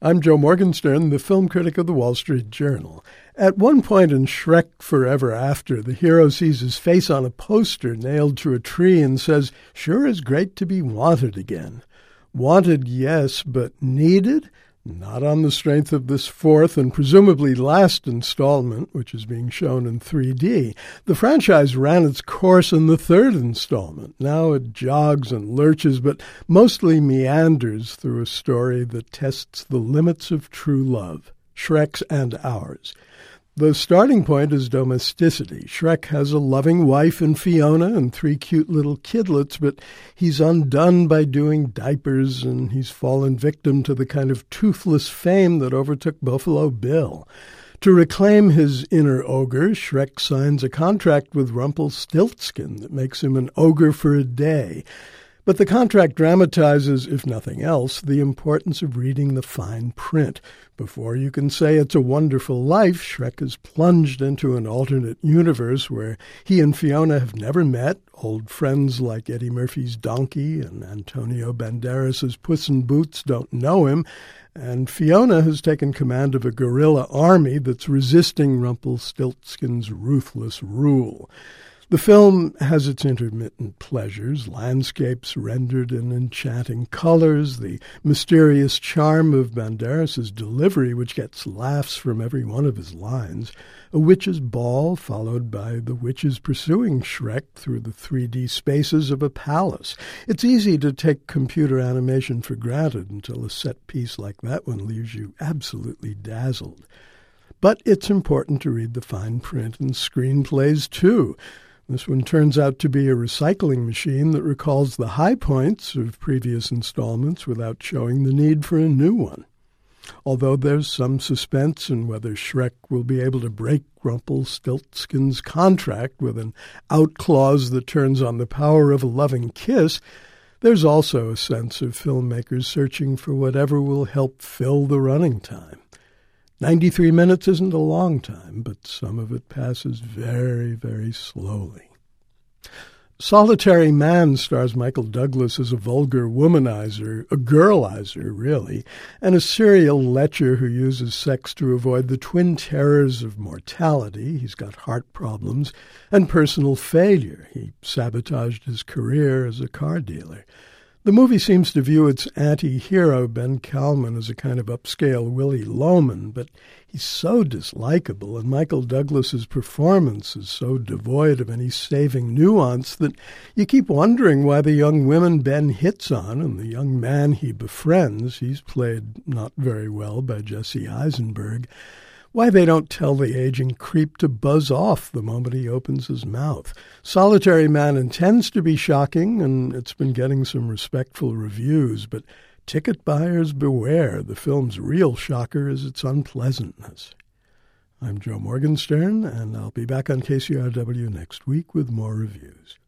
I'm Joe Morgenstern, the film critic of the Wall Street Journal. At one point in Shrek Forever After, the hero sees his face on a poster nailed to a tree and says, Sure is great to be wanted again. Wanted, yes, but needed? Not on the strength of this fourth and presumably last installment, which is being shown in 3D. The franchise ran its course in the third installment. Now it jogs and lurches, but mostly meanders through a story that tests the limits of true love, Shrek's and ours. The starting point is domesticity. Shrek has a loving wife in Fiona and three cute little kidlets, but he's undone by doing diapers and he's fallen victim to the kind of toothless fame that overtook Buffalo Bill. To reclaim his inner ogre, Shrek signs a contract with Rumpelstiltskin that makes him an ogre for a day. But the contract dramatizes, if nothing else, the importance of reading the fine print. Before you can say it's a wonderful life, Shrek is plunged into an alternate universe where he and Fiona have never met. Old friends like Eddie Murphy's Donkey and Antonio Banderas's Puss in Boots don't know him, and Fiona has taken command of a guerrilla army that's resisting Rumpelstiltskin's ruthless rule. The film has its intermittent pleasures, landscapes rendered in enchanting colors, the mysterious charm of Banderas's delivery, which gets laughs from every one of his lines, a witch's ball followed by the witches pursuing Shrek through the 3D spaces of a palace. It's easy to take computer animation for granted until a set piece like that one leaves you absolutely dazzled. But it's important to read the fine print in screenplays too. This one turns out to be a recycling machine that recalls the high points of previous installments without showing the need for a new one. Although there's some suspense in whether Shrek will be able to break Rumpelstiltskin's contract with an out clause that turns on the power of a loving kiss, there's also a sense of filmmakers searching for whatever will help fill the running time. 93 minutes isn't a long time, but some of it passes very, very slowly. Solitary Man stars Michael Douglas as a vulgar womanizer, a girlizer, really, and a serial lecher who uses sex to avoid the twin terrors of mortality. He's got heart problems and personal failure. He sabotaged his career as a car dealer. The movie seems to view its anti-hero, Ben Kalmen, as a kind of upscale Willy Loman, but he's so dislikable, and Michael Douglas's performance is so devoid of any saving nuance that you keep wondering why the young women Ben hits on and the young man he befriends, he's played not very well by Jesse Eisenberg, why they don't tell the aging creep to buzz off the moment he opens his mouth. Solitary Man intends to be shocking, and it's been getting some respectful reviews, but ticket buyers beware. The film's real shocker is its unpleasantness. I'm Joe Morgenstern, and I'll be back on KCRW next week with more reviews.